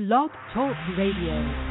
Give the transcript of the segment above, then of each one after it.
Blog Talk Radio.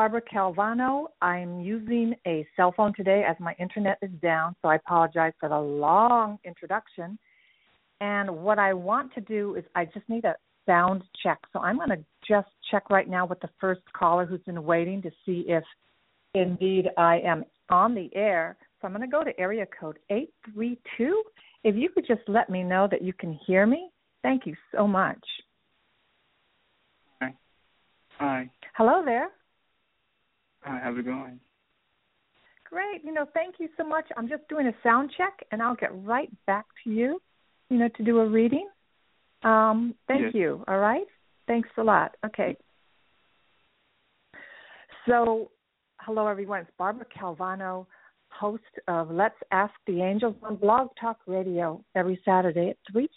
Barbara Calvano. I'm using a cell phone today as my internet is down, so I apologize for the long introduction. And what I want to do is I just need a sound check. So I'm going to just check right now with the first caller who's been waiting to see if indeed I am on the air. So I'm going to go to area code 832. If you could just let me know that you can hear me, thank you so much. Hi. Hi. Hello there. Hi, how's it going? Great. You know, thank you so much. I'm just doing a sound check and I'll get right back to you, you know, to do a reading. Um, thank yes. you. All right. Thanks a lot. Okay. So, hello everyone. It's Barbara Calvano, host of Let's Ask the Angels on Blog Talk Radio every Saturday at 3.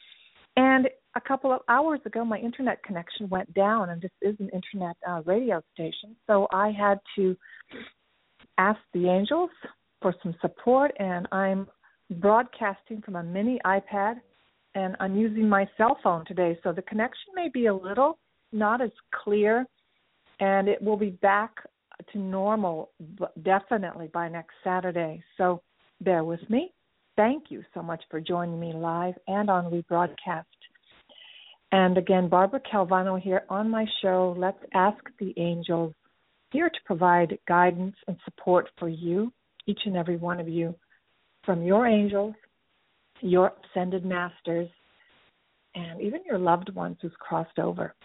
And a couple of hours ago, my internet connection went down, and this is an internet uh, radio station. So I had to ask the angels for some support, and I'm broadcasting from a mini iPad, and I'm using my cell phone today. So the connection may be a little not as clear, and it will be back to normal definitely by next Saturday. So bear with me. Thank you so much for joining me live and on rebroadcast. And again, Barbara Calvano here on my show, Let's Ask the Angels, here to provide guidance and support for you, each and every one of you, from your angels, your ascended masters, and even your loved ones who's crossed over.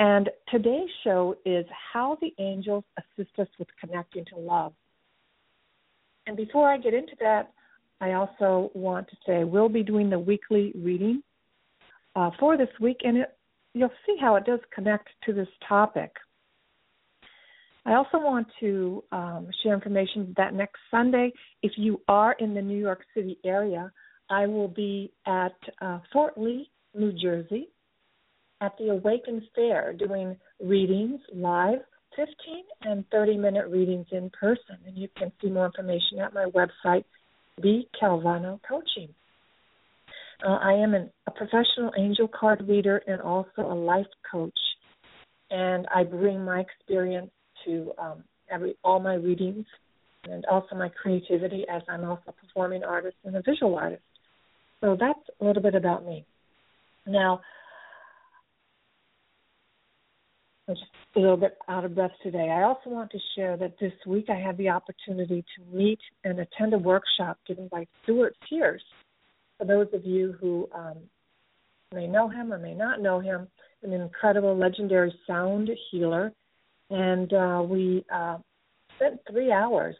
And today's show is how the angels assist us with connecting to love. And before I get into that, I also want to say we'll be doing the weekly reading uh, for this week, and it you'll see how it does connect to this topic. I also want to um, share information that next Sunday, if you are in the New York City area, I will be at uh, Fort Lee, New Jersey, at the Awaken Fair doing readings live, 15 and 30 minute readings in person. And you can see more information at my website, B Calvano Coaching. Uh, I am an, a professional angel card reader and also a life coach, and I bring my experience to um, every all my readings and also my creativity as I'm also a performing artist and a visual artist. So that's a little bit about me. Now, I'm just a little bit out of breath today. I also want to share that this week I had the opportunity to meet and attend a workshop given by Stewart Pearce. For those of you who um, may know him or may not know him, an incredible, legendary sound healer. And uh, we uh, spent three hours,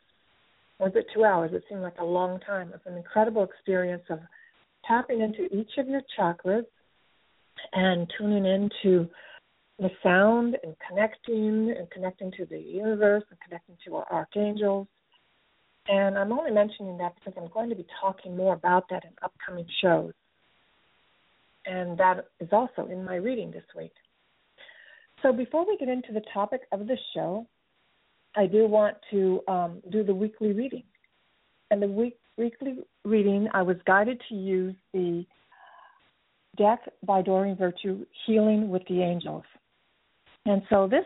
or was it two hours? It seemed like a long time. It was an incredible experience of tapping into each of your chakras and tuning into the sound and connecting and connecting to the universe and connecting to our archangels. And I'm only mentioning that because I'm going to be talking more about that in upcoming shows. And that is also in my reading this week. So before we get into the topic of the show, I do want to um, do the weekly reading. And the week, weekly reading, I was guided to use the deck by Doreen Virtue, Healing with the Angels. And so this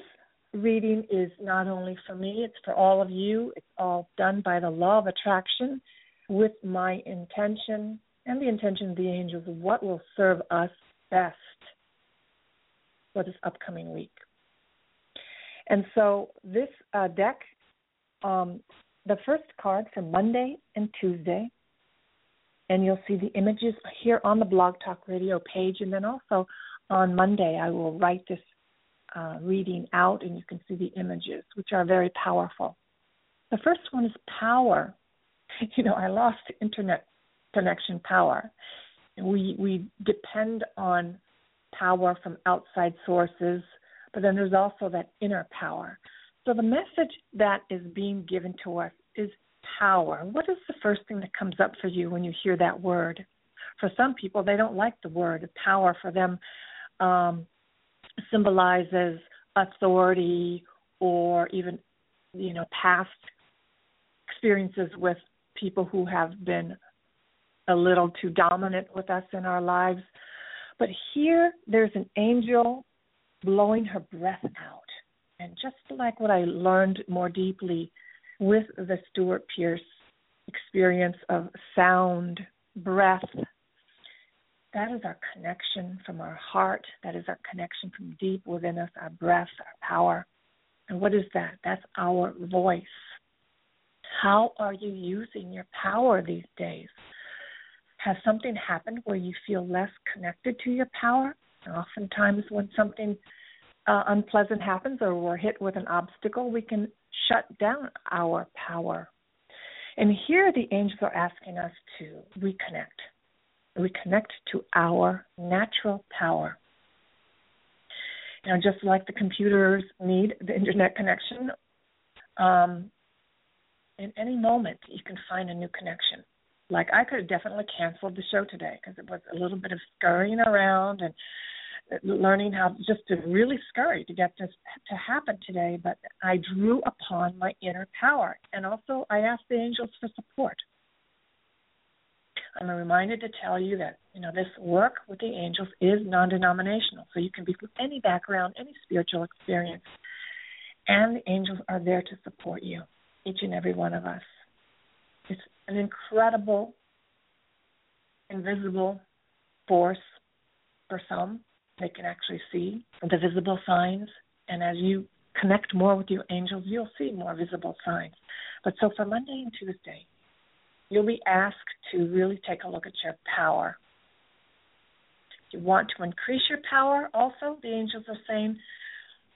reading is not only for me, it's for all of you. It's all done by the law of attraction with my intention and the intention of the angels what will serve us best for this upcoming week. And so this uh, deck, um, the first card for Monday and Tuesday, and you'll see the images here on the Blog Talk Radio page, and then also on Monday I will write this uh, reading out, and you can see the images, which are very powerful. The first one is power. You know, I lost internet connection power. We we depend on power from outside sources, but then there's also that inner power. So the message that is being given to us is power. What is the first thing that comes up for you when you hear that word? For some people, they don't like the word power. For them, um, symbolizes authority or even you know past experiences with people who have been a little too dominant with us in our lives. But here there's an angel blowing her breath out. And just like what i learned more deeply with the Stewart pearce experience of sound breath that is our connection from our heart. That is our connection from deep within us, our breath, our power. And what is that? That's our voice. How are you using your power these days? Has something happened where you feel less connected to your power? oftentimes, when something uh, unpleasant happens or we're hit with an obstacle, we can shut down our power. And here the angels are asking us to reconnect we connect to our natural power. You know, just like the computers need the internet connection, um, in any moment you can find a new connection. Like I could have definitely canceled the show today because it was a little bit of scurrying around and learning how just to really scurry to get this to happen today. But I drew upon my inner power, and also I asked the angels for support. I'm reminded to tell you that you know this work with the angels is non-denominational, so you can be from any background, any spiritual experience, and the angels are there to support you, each and every one of us. It's an incredible, invisible force for some. They can actually see the visible signs, and as you connect more with your angels, you'll see more visible signs. But so for Monday and Tuesday, you'll be asked to really take a look at your power. If you want to increase your power, also, the angels are saying,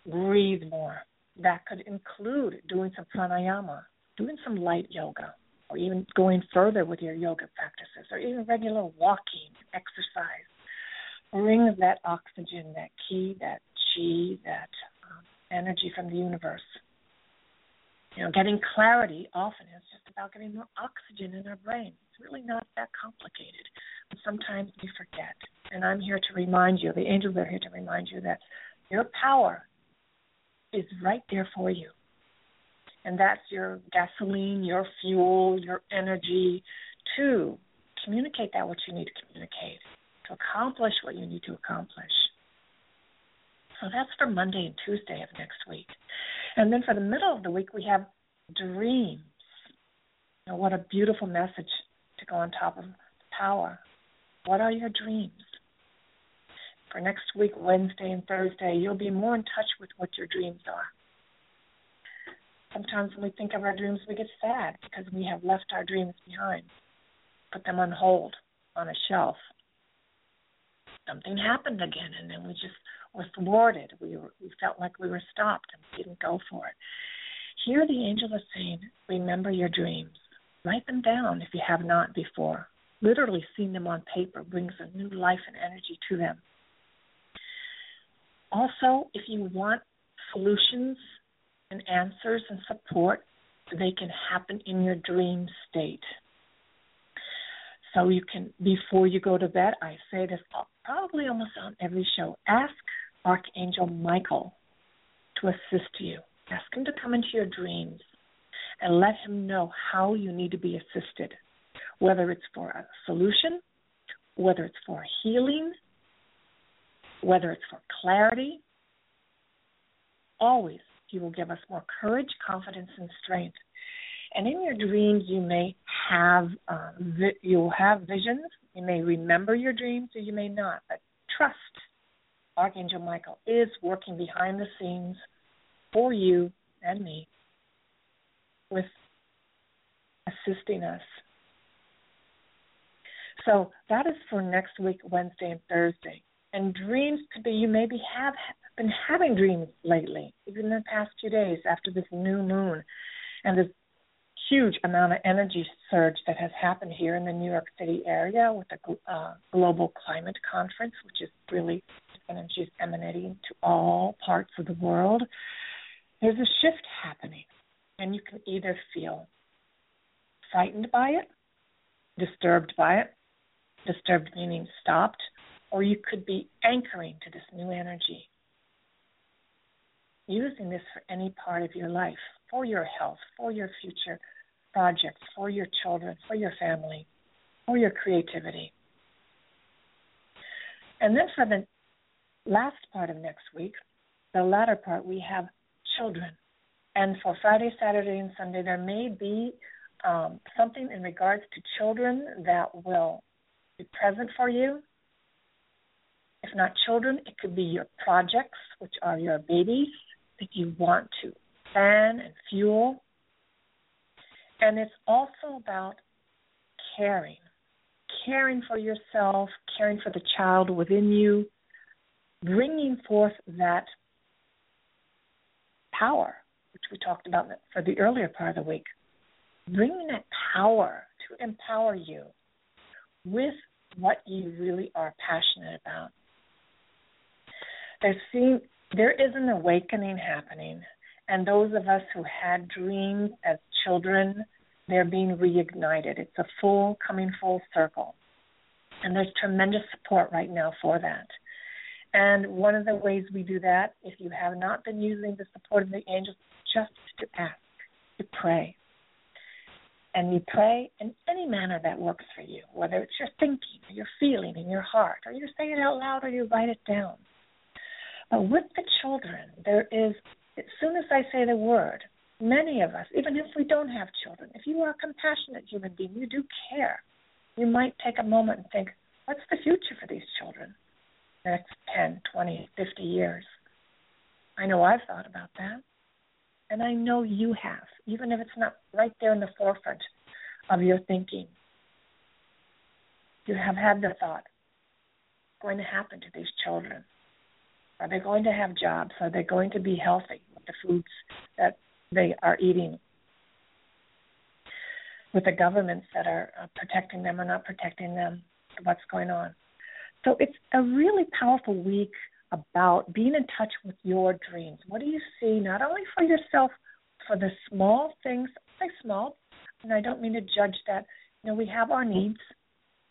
breathe more. That could include doing some pranayama, doing some light yoga, or even going further with your yoga practices, or even regular walking, exercise. bring that oxygen, that ki, that chi, that um, energy from the universe. You know, getting clarity often is just about getting more oxygen in our brain. It's really not that complicated. But sometimes we forget. And I'm here to remind you, the angels are here to remind you that your power is right there for you. And that's your gasoline, your fuel, your energy to communicate that what you need to communicate, to accomplish what you need to accomplish. So that's for Monday and Tuesday of next week. And then for the middle of the week, we have dreams. You know, what a beautiful message to go on top of power. What are your dreams? For next week, Wednesday and Thursday, you'll be more in touch with what your dreams are. Sometimes when we think of our dreams, we get sad because we have left our dreams behind, put them on hold, on a shelf. Something happened again, and then we just were thwarted. We were, we felt like we were stopped and we didn't go for it. Here, the angel is saying, remember your dreams. Write them down if you have not before. Literally seeing them on paper brings a new life and energy to them. Also, if you want solutions and answers and support, they can happen in your dream state. So you can, before you go to bed, I say this probably almost on every show ask Archangel Michael to assist you. Ask him to come into your dreams and let him know how you need to be assisted, whether it's for a solution, whether it's for healing, whether it's for clarity. Always, he will give us more courage, confidence, and strength. And in your dreams, you may have um, vi- you'll have visions. You may remember your dreams, or you may not. But trust, Archangel Michael is working behind the scenes for you and me with assisting us. So that is for next week, Wednesday and Thursday. And dreams could be you maybe have been having dreams lately, even in the past few days after this new moon and this huge amount of energy surge that has happened here in the New York City area with the uh, Global Climate Conference, which is really energy is emanating to all parts of the world. There's a shift happening, and you can either feel frightened by it, disturbed by it, disturbed meaning stopped, or you could be anchoring to this new energy. Using this for any part of your life, for your health, for your future projects, for your children, for your family, for your creativity. And then for the last part of next week, the latter part, we have children. And for Friday, Saturday, and Sunday, there may be um, something in regards to children that will be present for you. If not children, it could be your projects, which are your babies that you want to fan and fuel. And it's also about caring, caring for yourself, caring for the child within you, bringing forth that power, which we talked about for the earlier part of the week, bringing that power to empower you with what you really are passionate about. There seem there is an awakening happening, and those of us who had dreams as children, they're being reignited. It's a full coming full circle. And there's tremendous support right now for that. And one of the ways we do that, if you have not been using the support of the angels, just to ask, to pray. And you pray in any manner that works for you, whether it's your thinking, or your feeling in your heart, or you say it out loud, or you write it down. But with the children, there is, as soon as I say the word, many of us, even if we don't have children, if you are a compassionate human being, you do care, you might take a moment and think, what's the future for these children? The next 10, 20, 50 years. I know I've thought about that. And I know you have, even if it's not right there in the forefront of your thinking. You have had the thought what's going to happen to these children? Are they going to have jobs? Are they going to be healthy with the foods that they are eating? With the governments that are uh, protecting them or not protecting them? What's going on? So it's a really powerful week about being in touch with your dreams. What do you see, not only for yourself, for the small things, say small, and I don't mean to judge that. You know, we have our needs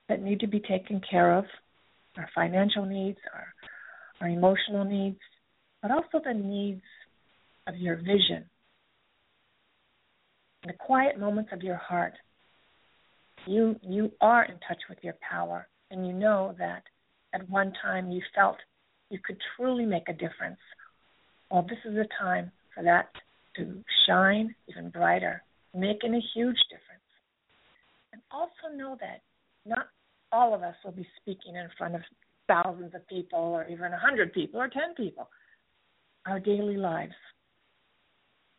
that need to be taken care of, our financial needs, our our emotional needs, but also the needs of your vision, the quiet moments of your heart. You you are in touch with your power, and you know that at one time you felt you could truly make a difference. Well, this is the time for that to shine even brighter, making a huge difference. And also know that not all of us will be speaking in front of thousands of people or even a hundred people or ten people. Our daily lives,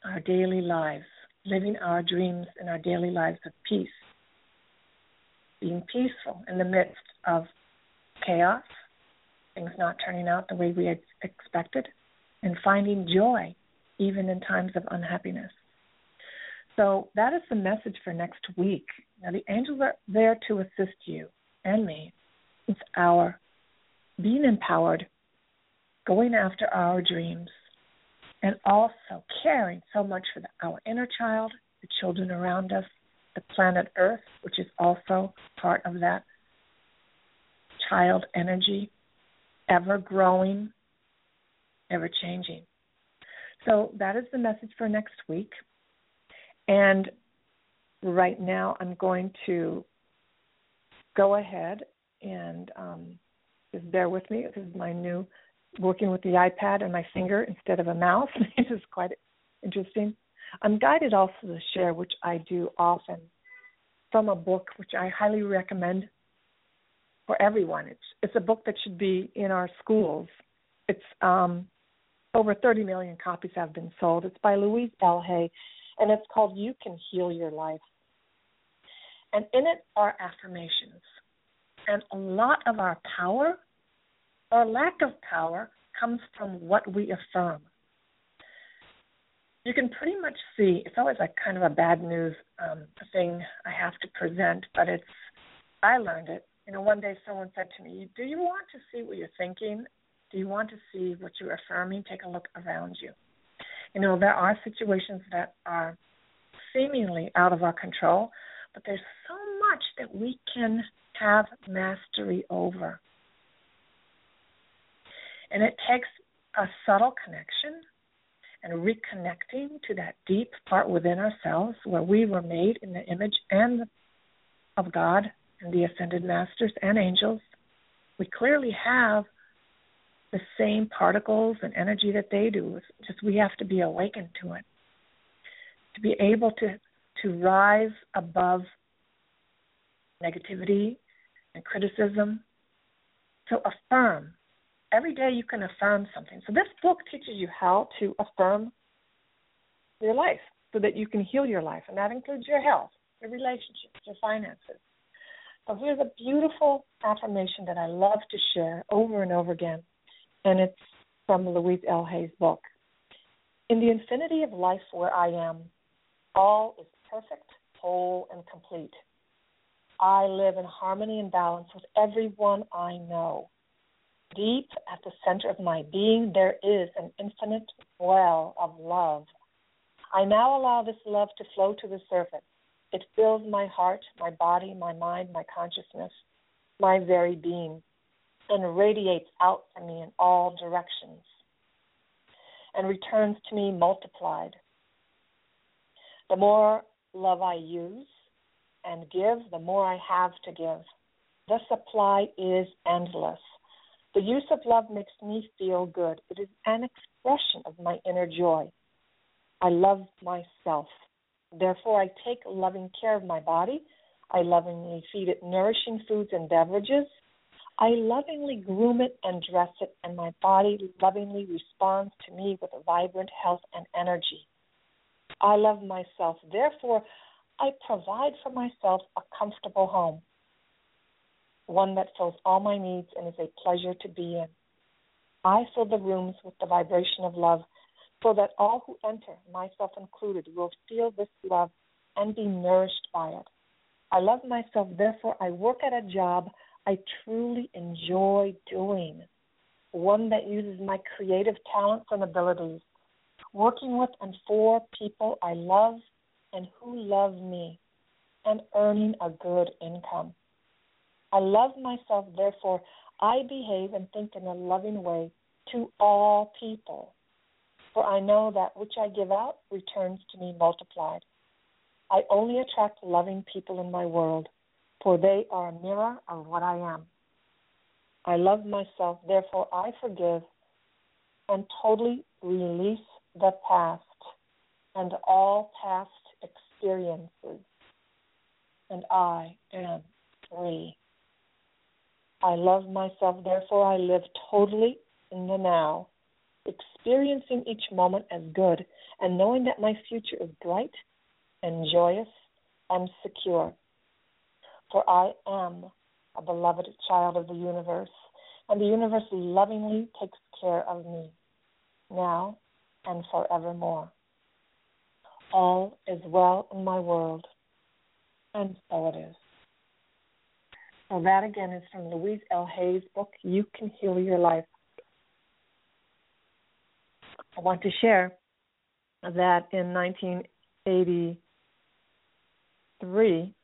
our daily lives, living our dreams and our daily lives of peace, being peaceful in the midst of chaos, things not turning out the way we had expected, and finding joy even in times of unhappiness. So that is the message for next week. Now, the angels are there to assist you and me. It's our being empowered, going after our dreams, and also caring so much for the, our inner child, the children around us, the planet Earth, which is also part of that child energy, ever growing, ever changing. So that is the message for next week. And right now, I'm going to go ahead and um, just bear with me. This is my new working with the iPad and my finger instead of a mouse. is quite interesting. I'm guided also to share, which I do often, from a book which I highly recommend for everyone. It's it's a book that should be in our schools. It's um, over 30 million copies have been sold. It's by Louise L. Hay, and it's called "You Can Heal Your Life." And in it are affirmations, and a lot of our power or lack of power comes from what we affirm. You can pretty much see it's always like kind of a bad news um, thing I have to present, but it's I learned it you know, one day someone said to me, Do you want to see what you're thinking? Do you want to see what you're affirming? Take a look around you. You know, there are situations that are seemingly out of our control, but there's so much that we can have mastery over. And it takes a subtle connection and reconnecting to that deep part within ourselves where we were made in the image and of God and the ascended masters and angels, we clearly have the same particles and energy that they do. It's just we have to be awakened to it. To be able to to rise above negativity and criticism. So affirm. Every day you can affirm something. So this book teaches you how to affirm your life so that you can heal your life. And that includes your health, your relationships, your finances, so here's a beautiful affirmation that I love to share over and over again, and it's from Louise L. Hay's book. In the infinity of life where I am, all is perfect, whole, and complete. I live in harmony and balance with everyone I know. Deep at the center of my being, there is an infinite well of love. I now allow this love to flow to the surface it fills my heart, my body, my mind, my consciousness, my very being, and radiates out from me in all directions and returns to me multiplied. The more love I use and give, the more I have to give. The supply is endless. The use of love makes me feel good. It is an expression of my inner joy. I love myself. Therefore, I take loving care of my body. I lovingly feed it nourishing foods and beverages. I lovingly groom it and dress it, and my body lovingly responds to me with a vibrant health and energy. I love myself. Therefore, I provide for myself a comfortable home, one that fills all my needs and is a pleasure to be in. I fill the rooms with the vibration of love so that all who enter, myself included, will feel this love and be nourished by it. I love myself, therefore, I work at a job I truly enjoy doing, one that uses my creative talents and abilities, working with and for people I love and who love me, and earning a good income. I love myself, therefore, I behave and think in a loving way to all people. For I know that which I give out returns to me multiplied. I only attract loving people in my world, for they are a mirror of what I am. I love myself, therefore I forgive and totally release the past and all past experiences. And I am free. I love myself, therefore I live totally in the now, experiencing each moment as good and knowing that my future is bright and joyous and secure. For I am a beloved child of the universe, and the universe lovingly takes care of me, now and forevermore. All is well in my world, and so it is. So that again is from Louise L. Hay's book, You Can Heal Your Life. I want to share that in 1983,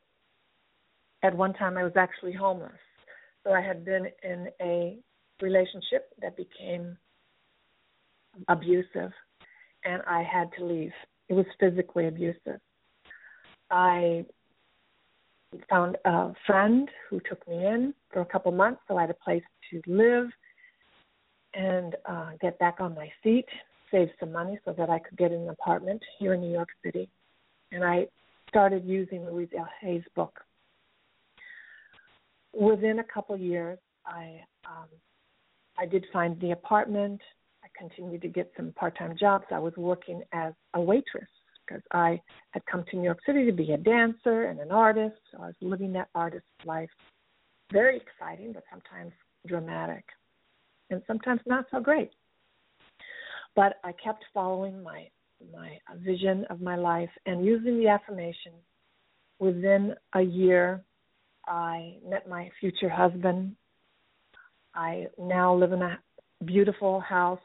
at one time I was actually homeless. So I had been in a relationship that became abusive, and I had to leave. It was physically abusive. I found a friend who took me in for a couple months, so I had a place to live and uh, get back on my feet, save some money so that I could get an apartment here in New York City. And I started using Louise L. Hay's book. Within a couple years, I um, I did find the apartment. I continued to get some part-time jobs. I was working as a waitress because I had come to New York City to be a dancer and an artist. So I was living that artist life. Very exciting, but sometimes dramatic, and sometimes not so great. But I kept following my my vision of my life and using the affirmation. Within a year, I met my future husband. I now live in a beautiful house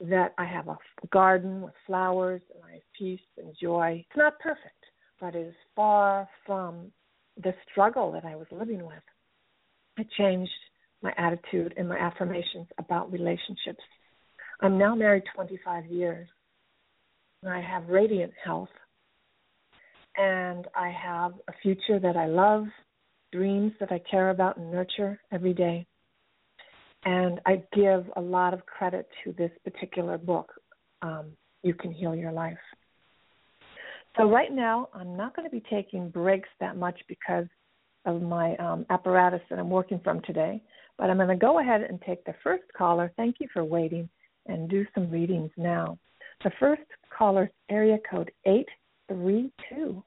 that I have a garden with flowers and I have peace and joy. It's not perfect, but it is far from the struggle that I was living with. I changed my attitude and my affirmations about relationships. I'm now married 25 years. And I have radiant health. And I have a future that I love, dreams that I care about and nurture every day. And I give a lot of credit to this particular book, um, You Can Heal Your Life. So, right now, I'm not going to be taking breaks that much because of my um, apparatus that I'm working from today, but I'm going to go ahead and take the first caller. Thank you for waiting and do some readings now. The first caller's area code 832.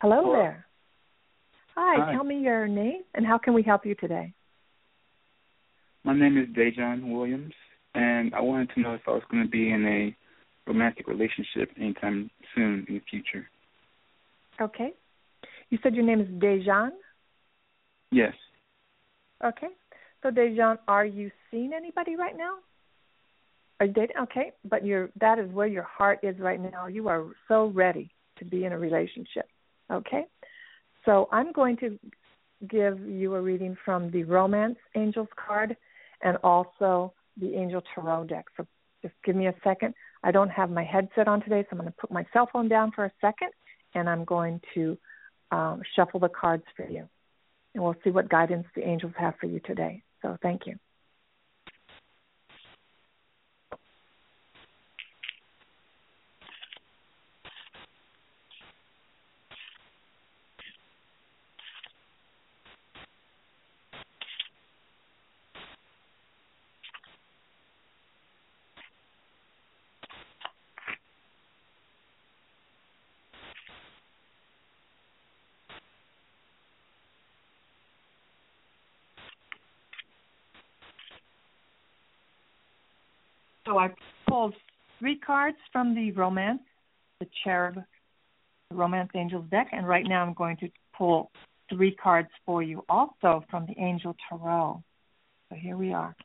Hello, Hello. there. Hi, Hi, tell me your name and how can we help you today? My name is Dejan Williams, and I wanted to know if I was going to be in a romantic relationship anytime soon in the future. Okay. You said your name is Dejan? Yes. Okay. So Dejan, are you seeing anybody right now? Are you dating? Okay, but you're that is where your heart is right now. You are so ready to be in a relationship. Okay. So I'm going to give you a reading from the Romance Angels card and also the Angel Tarot deck. So just give me a second. I don't have my headset on today, so I'm going to put my cell phone down for a second and I'm going to um, shuffle the cards for you. And we'll see what guidance the angels have for you today. So thank you. So I pulled three cards from the romance, the cherub, the romance angels deck, and right now I'm going to pull three cards for you also from the Angel Tarot. So here we are.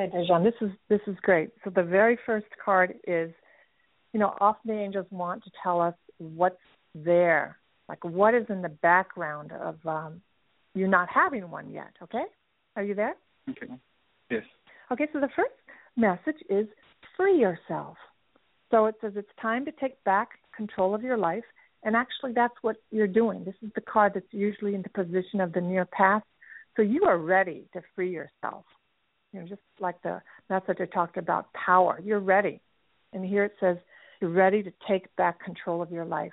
Okay, Dejan, this is this is great. So the very first card is, you know, often the angels want to tell us what's there, like what is in the background of um, you not having one yet. Okay, are you there? Okay. Yes. Okay, so the first message is free yourself. So it says it's time to take back control of your life, and actually that's what you're doing. This is the card that's usually in the position of the near past. So you are ready to free yourself you know, just like the message I talked about, power. You're ready. And here it says you're ready to take back control of your life.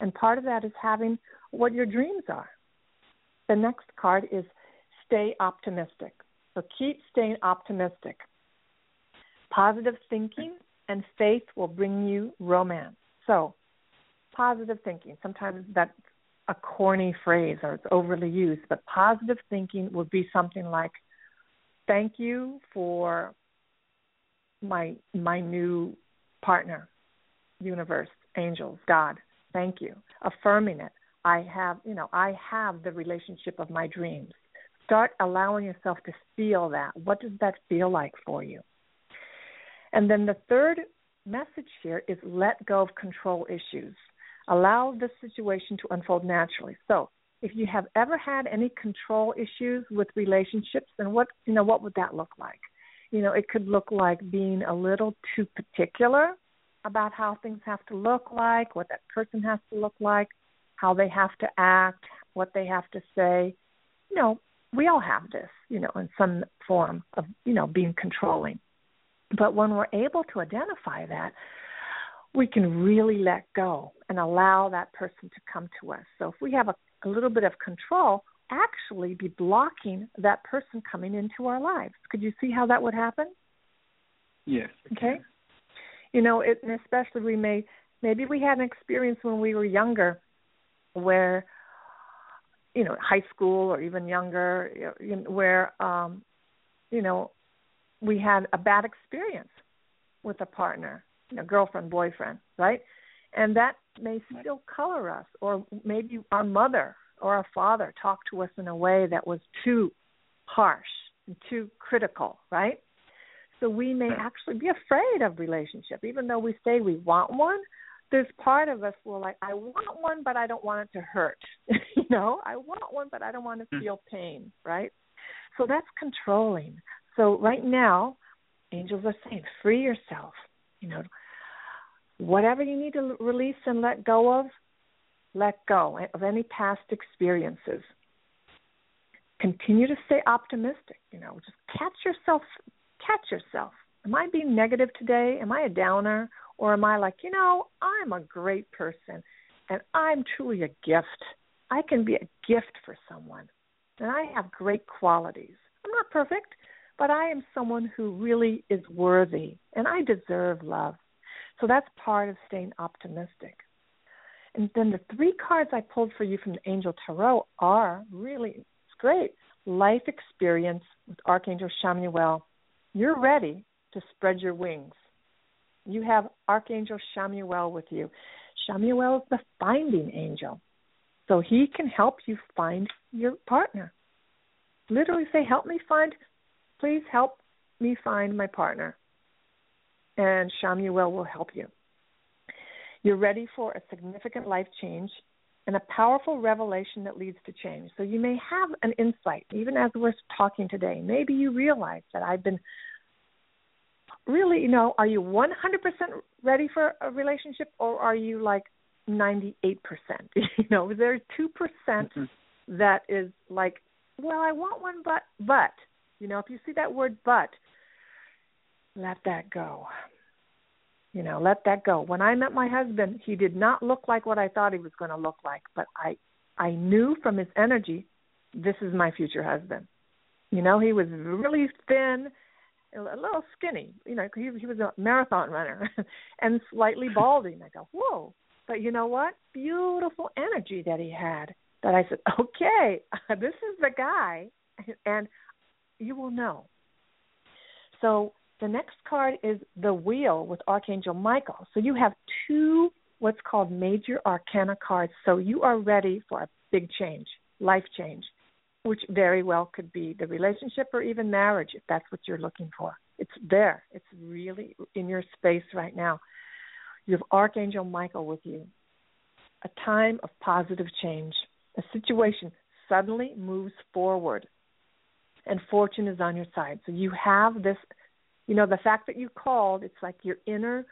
And part of that is having what your dreams are. The next card is stay optimistic. So keep staying optimistic. Positive thinking and faith will bring you romance. So, positive thinking. Sometimes that's a corny phrase or it's overly used, but positive thinking would be something like, thank you for my my new partner, universe, angels, God. Thank you. Affirming it. I have, you know, I have the relationship of my dreams. Start allowing yourself to feel that. What does that feel like for you? And then the third message here is let go of control issues. Allow the situation to unfold naturally. So, if you have ever had any control issues with relationships, then what you know what would that look like? You know, it could look like being a little too particular about how things have to look like, what that person has to look like, how they have to act, what they have to say. You know, we all have this, you know, in some form of, you know, being controlling. But when we're able to identify that, we can really let go and allow that person to come to us. So if we have a a little bit of control actually be blocking that person coming into our lives. Could you see how that would happen? Yes. Okay. You know, it, and especially we may maybe we had an experience when we were younger where you know high school or even younger you know, where um you know we had a bad experience with a partner you know girlfriend boyfriend right? And that may still color us or maybe our mother or our father talked to us in a way that was too harsh and too critical right? So we may actually be afraid of relationship. Even though we say we want one there's part of us will like i want one but i don't want it to hurt. You know i want one but i don't want to hmm. feel pain right? So that's controlling. So right now angels are saying free yourself you know whatever you need to release and let go of, let go of any past experiences. Continue to stay optimistic. You know, just catch yourself. Catch yourself. Am I being negative today? Am I a downer? Or am I like, you know, I'm a great person and I'm truly a gift. I can be a gift for someone. And I have great qualities. I'm not perfect, but I am someone who really is worthy and I deserve love. So that's part of staying optimistic. And then the three cards I pulled for you from the Angel Tarot are really it's great. Life experience with Archangel Chamuel. You're ready to spread your wings. You have Archangel Chamuel with you. Chamuel is the finding angel. So he can help you find your partner. Literally say, Help me find, please help me find my partner and Chamuel will help you. You're ready for a significant life change and a powerful revelation that leads to change. So you may have an insight, even as we're talking today. Maybe you realize that I've been really, you know, are you 100% ready for a relationship or are you like 98%? you know, there's 2% mm-hmm. that is like, well, I want one, but, but, you know, if you see that word but, let that go. You know, let that go. When I met my husband, he did not look like what I thought he was going to look like, but I I knew from his energy this is my future husband. You know, he was really thin, a little skinny. You know, he he was a marathon runner and slightly balding. I go, "Whoa." But you know what? Beautiful energy that he had. that I said, okay, this is the guy, and you will know. So the next card is the wheel with Archangel Michael. So you have two what's called major arcana cards. So you are ready for a big change, life change, which very well could be the relationship or even marriage if that's what you're looking for. It's there. It's really in your space right now. You have Archangel Michael with you. A time of positive change. A situation suddenly moves forward and fortune is on your side. So you have this, you know, the fact that you called, it's like your inner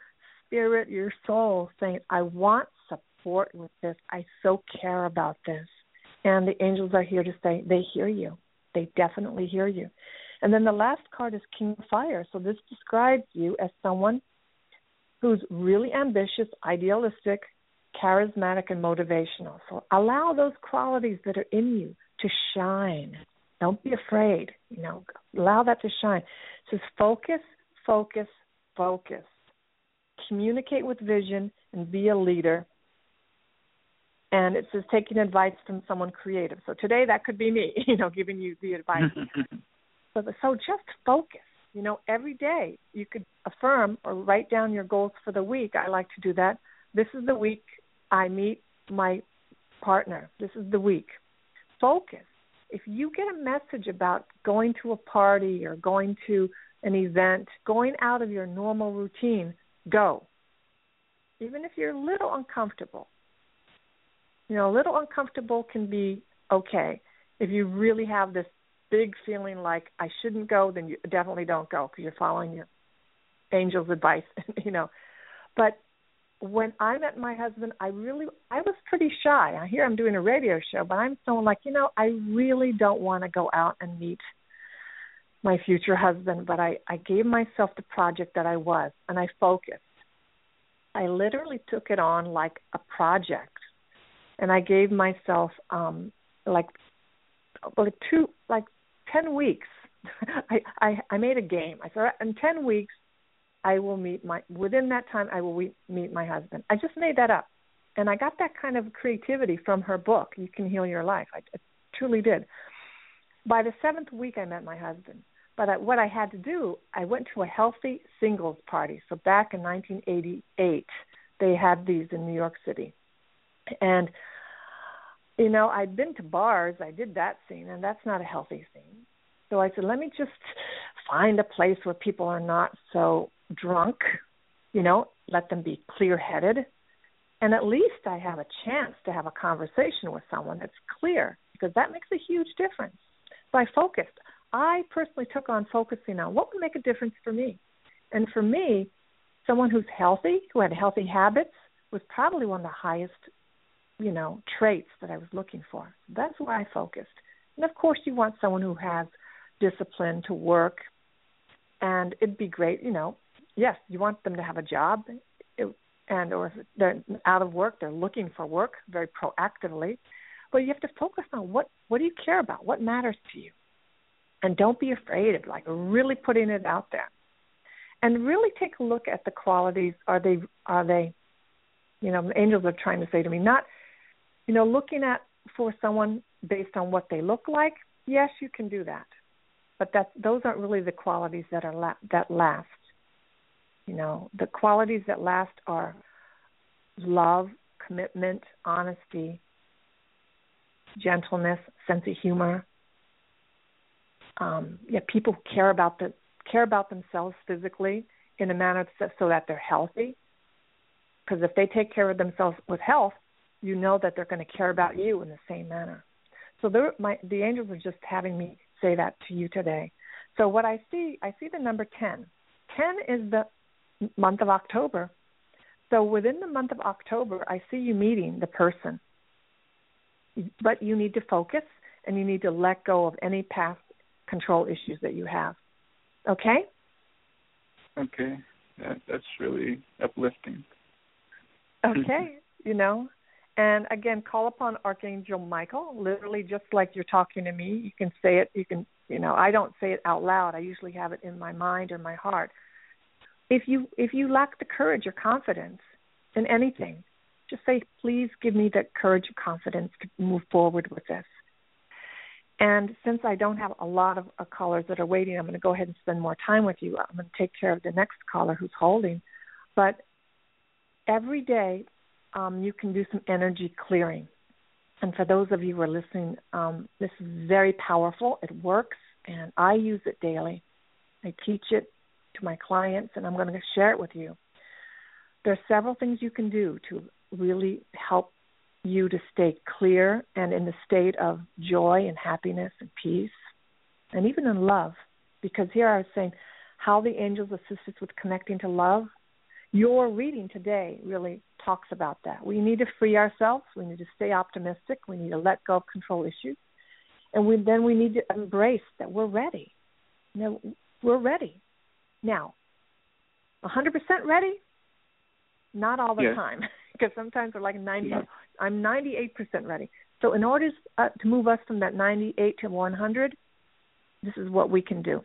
spirit, your soul saying, I want support with this. I so care about this. And the angels are here to say they hear you. They definitely hear you. And then the last card is King of Fire. So this describes you as someone who's really ambitious, idealistic, charismatic, and motivational. So allow those qualities that are in you to shine. Don't be afraid. You know, allow that to shine. It says focus, focus, focus. Communicate with vision and be a leader. And it says taking advice from someone creative. So today that could be me, you know, giving you the advice. so, so just focus. You know, every day you could affirm or write down your goals for the week. I like to do that. This is the week I meet my partner. This is the week. Focus if you get a message about going to a party or going to an event, going out of your normal routine, go. Even if you're a little uncomfortable. You know, a little uncomfortable can be okay. If you really have this big feeling like I shouldn't go, then you definitely don't go because you're following your angel's advice, you know. But when I met my husband, I really I was pretty shy. I hear I'm doing a radio show, but I'm so like, you know, I really don't want to go out and meet my future husband, but I I gave myself the project that I was and I focused. I literally took it on like a project. And I gave myself um like like two like 10 weeks. I I I made a game. I said in 10 weeks I will meet my within that time I will meet my husband. I just made that up, and I got that kind of creativity from her book. You can heal your life. I, I truly did. By the seventh week, I met my husband. But I, what I had to do, I went to a healthy singles party. So back in 1988, they had these in New York City, and you know I'd been to bars. I did that scene, and that's not a healthy scene. So I said, let me just find a place where people are not so drunk, you know, let them be clear headed. And at least I have a chance to have a conversation with someone that's clear because that makes a huge difference. So I focused. I personally took on focusing on what would make a difference for me. And for me, someone who's healthy, who had healthy habits, was probably one of the highest, you know, traits that I was looking for. That's where I focused. And of course, you want someone who has discipline to work, and it'd be great, you know, yes, you want them to have a job, and or if they're out of work, they're looking for work very proactively. But you have to focus on what what do you care about, what matters to you, and don't be afraid of like really putting it out there, and really take a look at the qualities. Are they are they, you know, angels are trying to say to me, not, you know, looking at for someone based on what they look like. Yes, you can do that, but that those aren't really the qualities that are la- that last you know, the qualities that last are love, commitment, honesty, gentleness, sense of humor. Um, yeah, people who care about the care about themselves physically in a manner so that they're healthy. Because if they take care of themselves with health, you know that they're going to care about you in the same manner. So my, the angels are just having me say that to you today. So what I see, I see the number ten. Ten is the month of October. So within the month of October, I see you meeting the person. But you need to focus and you need to let go of any past control issues that you have. Okay? Okay. That, that's really uplifting. Okay. you know, and again, call upon Archangel Michael, literally just like you're talking to me. You can say it, you can, you know, I don't say it out loud. I usually have it in my mind or my heart if you if you lack the courage or confidence in anything, Just say, please give me the courage and confidence to move forward with this. And since I don't have a lot of uh, callers that are waiting, I'm going to go ahead and spend more time with you. I'm going to take care of the next caller who's holding. But every day, um, you can do some energy clearing. And for those of you who are listening, um, this is very powerful. It works, and I use it daily. I teach it to my clients, and I'm going to share it with you. There are several things you can do to really help you to stay clear and in the state of joy and happiness and peace, and even in love. Because here I was saying how the angels assist us with connecting to love. Your reading today really talks about that. We need to free ourselves. We need to stay optimistic. We need to let go of control issues, and we, then we need to embrace that we're ready. You know, we're ready now. 100% ready? Not all the yes. time, because sometimes we're like 90. Yeah. I'm 98% ready. So in order uh, to move us from that 98 to 100, this is what we can do.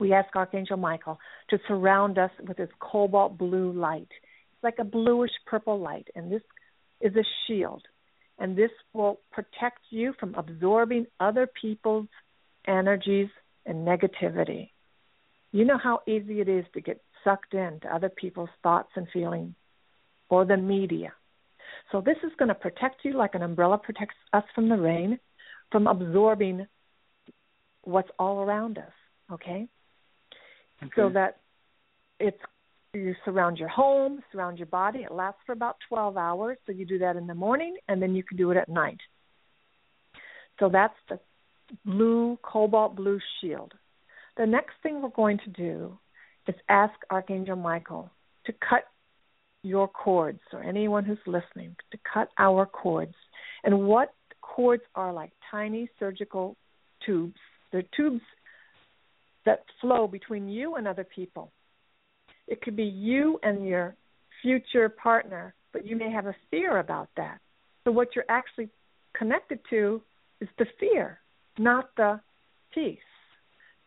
We ask Archangel Michael to surround us with his cobalt blue light. It's like a bluish purple light, and this is a shield. And this will protect you from absorbing other people's energies and negativity. You know how easy it is to get sucked into other people's thoughts and feelings or the media. So this is going to protect you like an umbrella protects us from the rain, from absorbing what's all around us, okay? okay. So that it's you surround your home, surround your body. It lasts for about 12 hours, so you do that in the morning and then you can do it at night. So that's the blue cobalt blue shield. The next thing we're going to do is ask Archangel Michael to cut your cords or anyone who's listening to cut our cords. And what cords are like tiny surgical tubes. They're tubes that flow between you and other people. It could be you and your future partner, but you may have a fear about that. So what you're actually connected to is the fear, not the peace.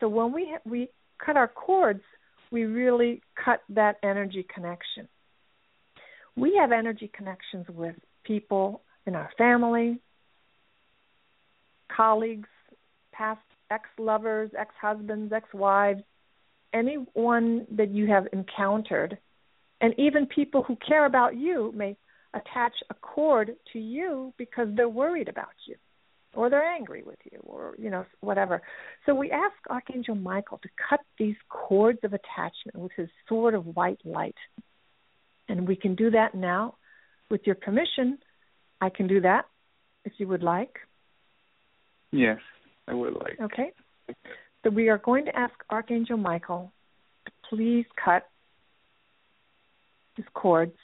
So when we we cut our cords, we really cut that energy connection. We have energy connections with people in our family, colleagues, past ex lovers, ex husbands, ex wives, anyone that you have encountered, and even people who care about you may attach a cord to you because they're worried about you or they're angry with you or you know whatever so we ask archangel michael to cut these cords of attachment with his sword of white light and we can do that now. With your permission, I can do that if you would like. Yes, I would like. Okay. So we are going to ask Archangel Michael to please cut his cords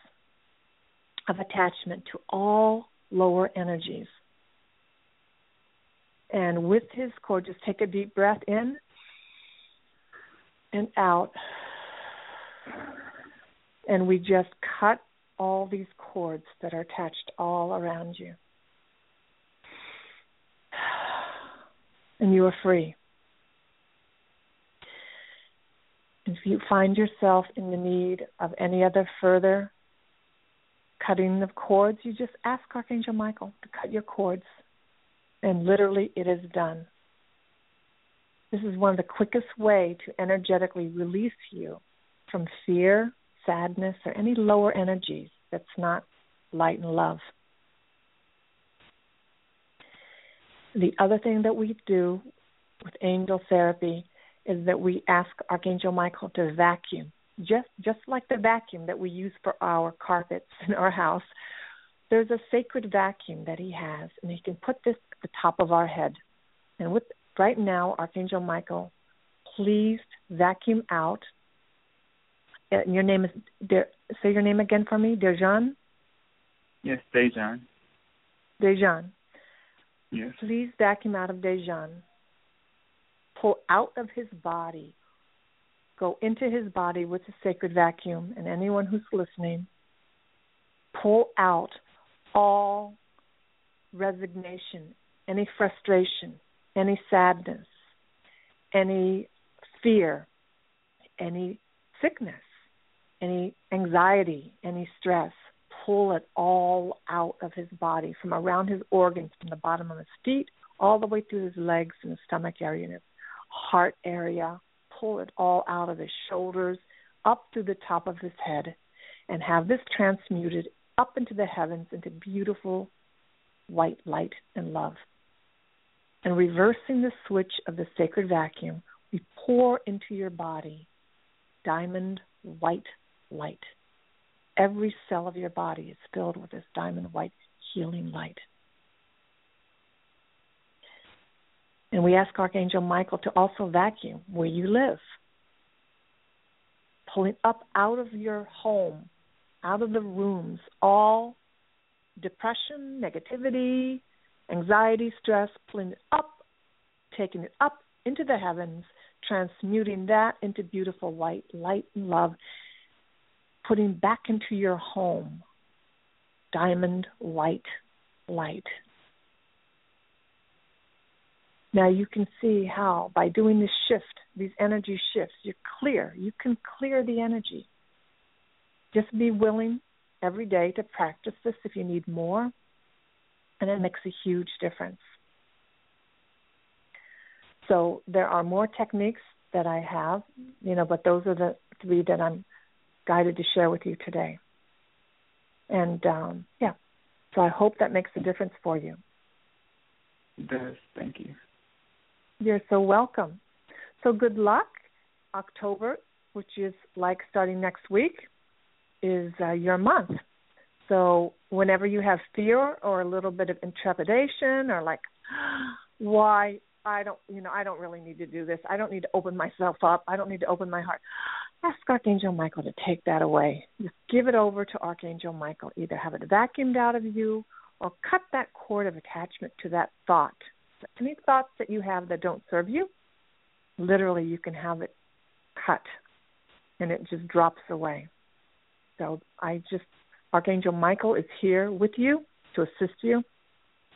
of attachment to all lower energies. And with his cord, just take a deep breath in and out and we just cut all these cords that are attached all around you. And you are free. If you find yourself in the need of any other further cutting of cords, you just ask Archangel Michael to cut your cords. And literally, it is done. This is one of the quickest way to energetically release you from fear, sadness, or any lower energies that's not light and love. The other thing that we do with angel therapy is that we ask Archangel Michael to vacuum, just just like the vacuum that we use for our carpets in our house. There's a sacred vacuum that he has, and he can put this at the top of our head. And with right now, Archangel Michael, please vacuum out uh, your name is De- say your name again for me, Dejan. Yes, Dejan. Dejan. Yes. Please vacuum out of Dejan. Pull out of his body. Go into his body with the sacred vacuum, and anyone who's listening, pull out all resignation, any frustration, any sadness, any fear, any sickness any anxiety, any stress, pull it all out of his body, from around his organs, from the bottom of his feet, all the way through his legs and his stomach area and his heart area. Pull it all out of his shoulders, up through the top of his head, and have this transmuted up into the heavens into beautiful white light and love. And reversing the switch of the sacred vacuum, we pour into your body diamond white light. Every cell of your body is filled with this diamond white healing light. And we ask Archangel Michael to also vacuum where you live, pulling up out of your home, out of the rooms, all depression, negativity, anxiety, stress, pulling it up, taking it up into the heavens, transmuting that into beautiful white light and love, putting back into your home diamond white light. Now you can see how by doing this shift, these energy shifts, you're clear. You can clear the energy. Just be willing every day to practice this if you need more, and it makes a huge difference. So there are more techniques that I have, you know, but those are the three that I'm guided to share with you today. And um, yeah, so I hope that makes a difference for you. It does. Thank you. You're so welcome. So good luck. October, which is like starting next week, is uh, your month. So whenever you have fear or a little bit of intrepidation or like, why I don't, you know, I don't really need to do this. I don't need to open myself up. I don't need to open my heart. Ask Archangel Michael to take that away. Just give it over to Archangel Michael. Either have it vacuumed out of you or cut that cord of attachment to that thought. Any thoughts that you have that don't serve you, literally you can have it cut and it just drops away. So I just, Archangel Michael is here with you to assist you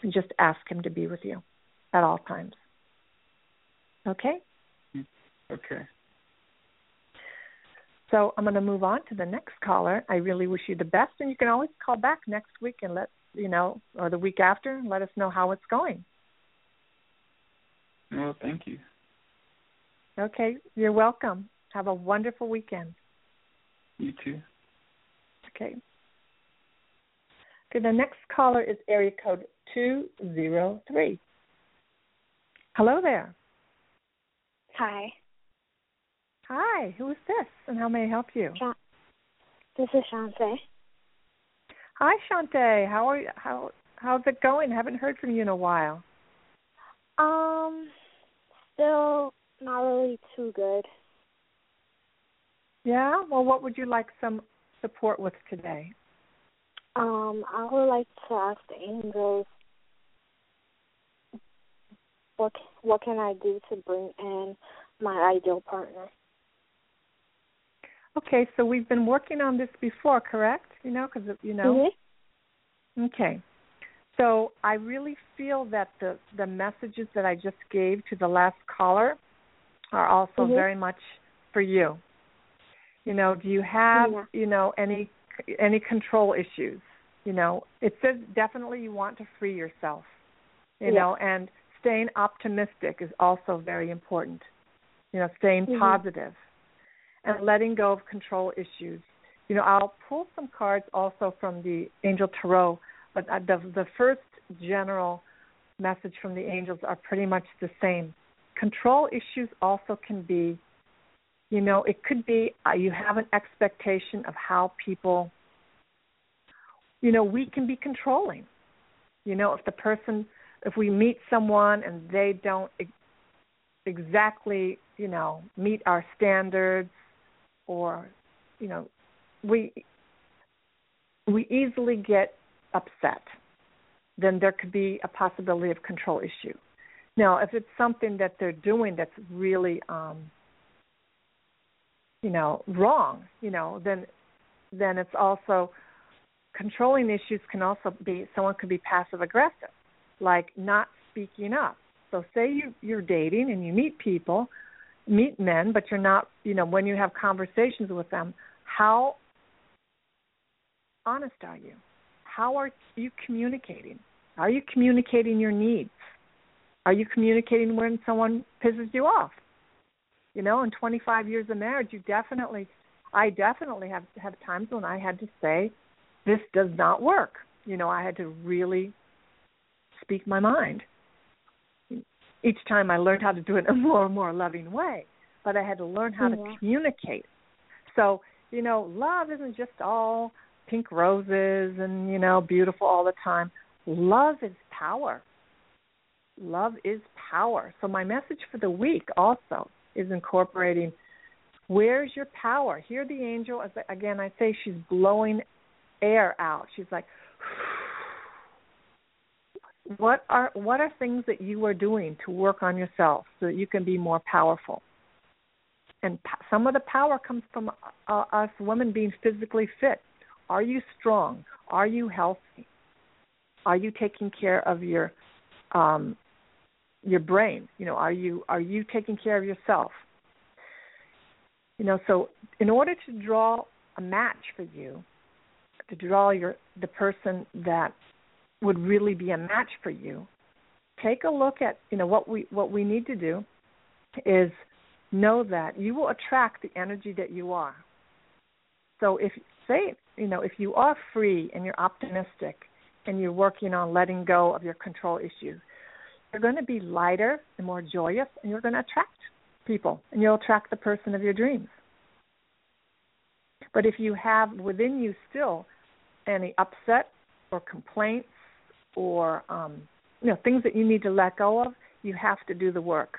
and just ask him to be with you at all times. Okay? Okay. So I'm going to move on to the next caller. I really wish you the best, and you can always call back next week and let you know, or the week after, and let us know how it's going. Well, thank you. Okay, you're welcome. Have a wonderful weekend. You too. Okay. Okay, the next caller is area code 203. Hello there. Hi. Hi, who is this and how may I help you? This is Shante. Hi Shante, how are you how how's it going? haven't heard from you in a while. Um still not really too good. Yeah? Well what would you like some support with today? Um, I would like to ask the angels what what can I do to bring in my ideal partner? Okay, so we've been working on this before, correct? You know, because you know. Mm-hmm. Okay. So I really feel that the the messages that I just gave to the last caller are also mm-hmm. very much for you. You know, do you have yeah. you know any any control issues? You know, it says definitely you want to free yourself. You yeah. know, and staying optimistic is also very important. You know, staying mm-hmm. positive and letting go of control issues. You know, I'll pull some cards also from the Angel Tarot, but the the first general message from the angels are pretty much the same. Control issues also can be, you know, it could be uh, you have an expectation of how people, you know, we can be controlling. You know, if the person, if we meet someone and they don't ex- exactly, you know, meet our standards or you know we we easily get upset then there could be a possibility of control issue now if it's something that they're doing that's really um you know wrong you know then then it's also controlling issues can also be someone could be passive aggressive like not speaking up so say you you're dating and you meet people meet men, but you're not, you know, when you have conversations with them, how honest are you? How are you communicating? Are you communicating your needs? Are you communicating when someone pisses you off? You know, in 25 years of marriage, you definitely, I definitely have have times when I had to say, this does not work. You know, I had to really speak my mind. Each time I learned how to do it in a more and more loving way, but I had to learn how yeah. to communicate. So, you know, love isn't just all pink roses and, you know, beautiful all the time. Love is power. Love is power. So, my message for the week also is incorporating where's your power? Here, the angel, as again, I say she's blowing air out. She's like, what are what are things that you are doing to work on yourself so that you can be more powerful? And some of the power comes from uh, us women being physically fit. Are you strong? Are you healthy? Are you taking care of your um, your brain? You know, are you are you taking care of yourself? You know, so in order to draw a match for you, to draw your the person that would really be a match for you, take a look at you know what we what we need to do is know that you will attract the energy that you are. So if say you know if you are free and you're optimistic and you're working on letting go of your control issues, you're going to be lighter and more joyous and you're going to attract people and you'll attract the person of your dreams. But if you have within you still any upset or complaints or um, you know things that you need to let go of, you have to do the work.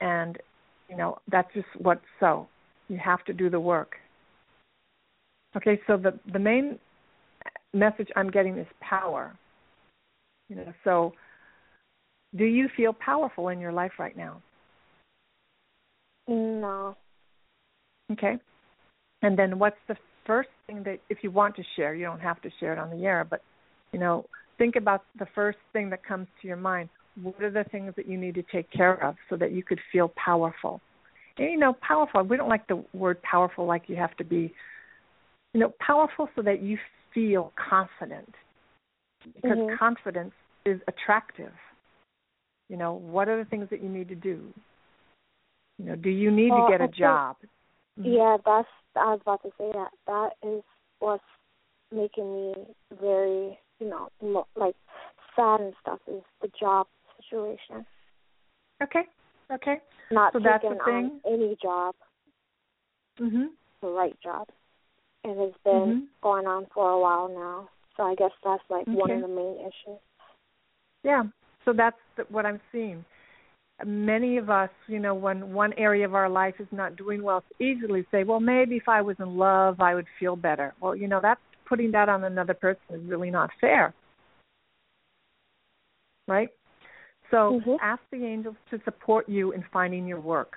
And you know that's just what's so. You have to do the work. Okay, so the the main message I'm getting is power. You know, so do you feel powerful in your life right now? No. Okay. And then what's the first thing that if you want to share, you don't have to share it on the air, but you know, think about the first thing that comes to your mind. What are the things that you need to take care of so that you could feel powerful? And you know, powerful, we don't like the word powerful like you have to be you know, powerful so that you feel confident. Because mm-hmm. confidence is attractive. You know, what are the things that you need to do? You know, do you need well, to get a I job? Yeah, that's I was about to say that. That is what's making me very, you know, like sad and stuff is the job situation. Okay. Okay. Not so that's the thing. on any job. Mhm. The right job. And It has been mm-hmm. going on for a while now. So I guess that's like okay. one of the main issues. Yeah. So that's what I'm seeing. Many of us, you know, when one area of our life is not doing well, easily say, well, maybe if I was in love, I would feel better. Well, you know, that's putting that on another person is really not fair. Right? So mm-hmm. ask the angels to support you in finding your work.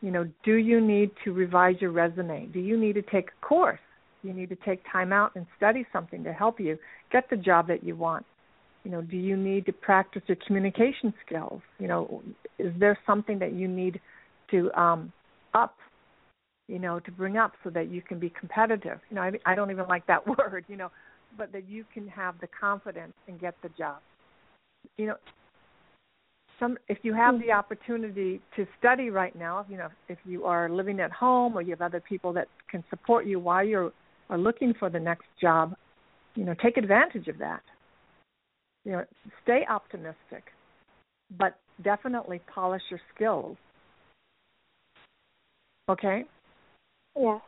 You know, do you need to revise your resume? Do you need to take a course? you need to take time out and study something to help you get the job that you want you know do you need to practice your communication skills? You know is there something that you need to um up you know to bring up so that you can be competitive? You know i i don't even like that word you know but that you can have the confidence and get the job. You know some if you have the opportunity to study right now you know if you are living at home or you have other people that can support you while you're are looking for the next job, you know, take advantage of that. You know, stay optimistic, but definitely polish your skills. Okay? Yeah.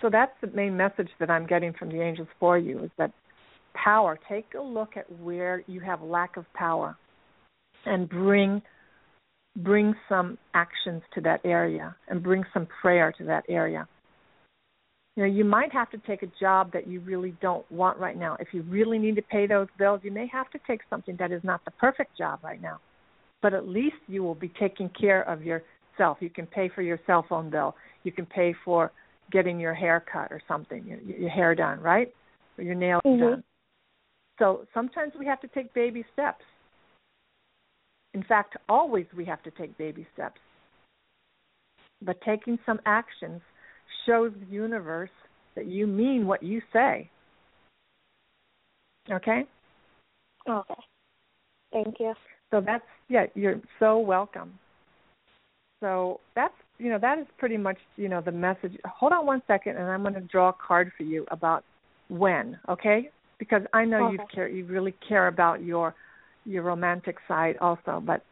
So that's the main message that I'm getting from the angels for you is that power, take a look at where you have lack of power and bring bring some actions to that area and bring some prayer to that area you know you might have to take a job that you really don't want right now. If you really need to pay those bills you may have to take something that is not the perfect job right now. But at least you will be taking care of yourself. You can pay for your cell phone bill. You can pay for getting your hair cut or something your, your hair done right? Or your nails mm-hmm. done. So sometimes we have to take baby steps. In fact always we have to take baby steps. But taking some actions shows the universe that you mean what you say Okay? Okay. Thank you. So that's yeah, you're so welcome. So that's you know that is pretty much you know the message. Hold on one second, and I'm going to draw a card for you about when, okay? Because I know okay. you care, you really care about your your romantic side also. But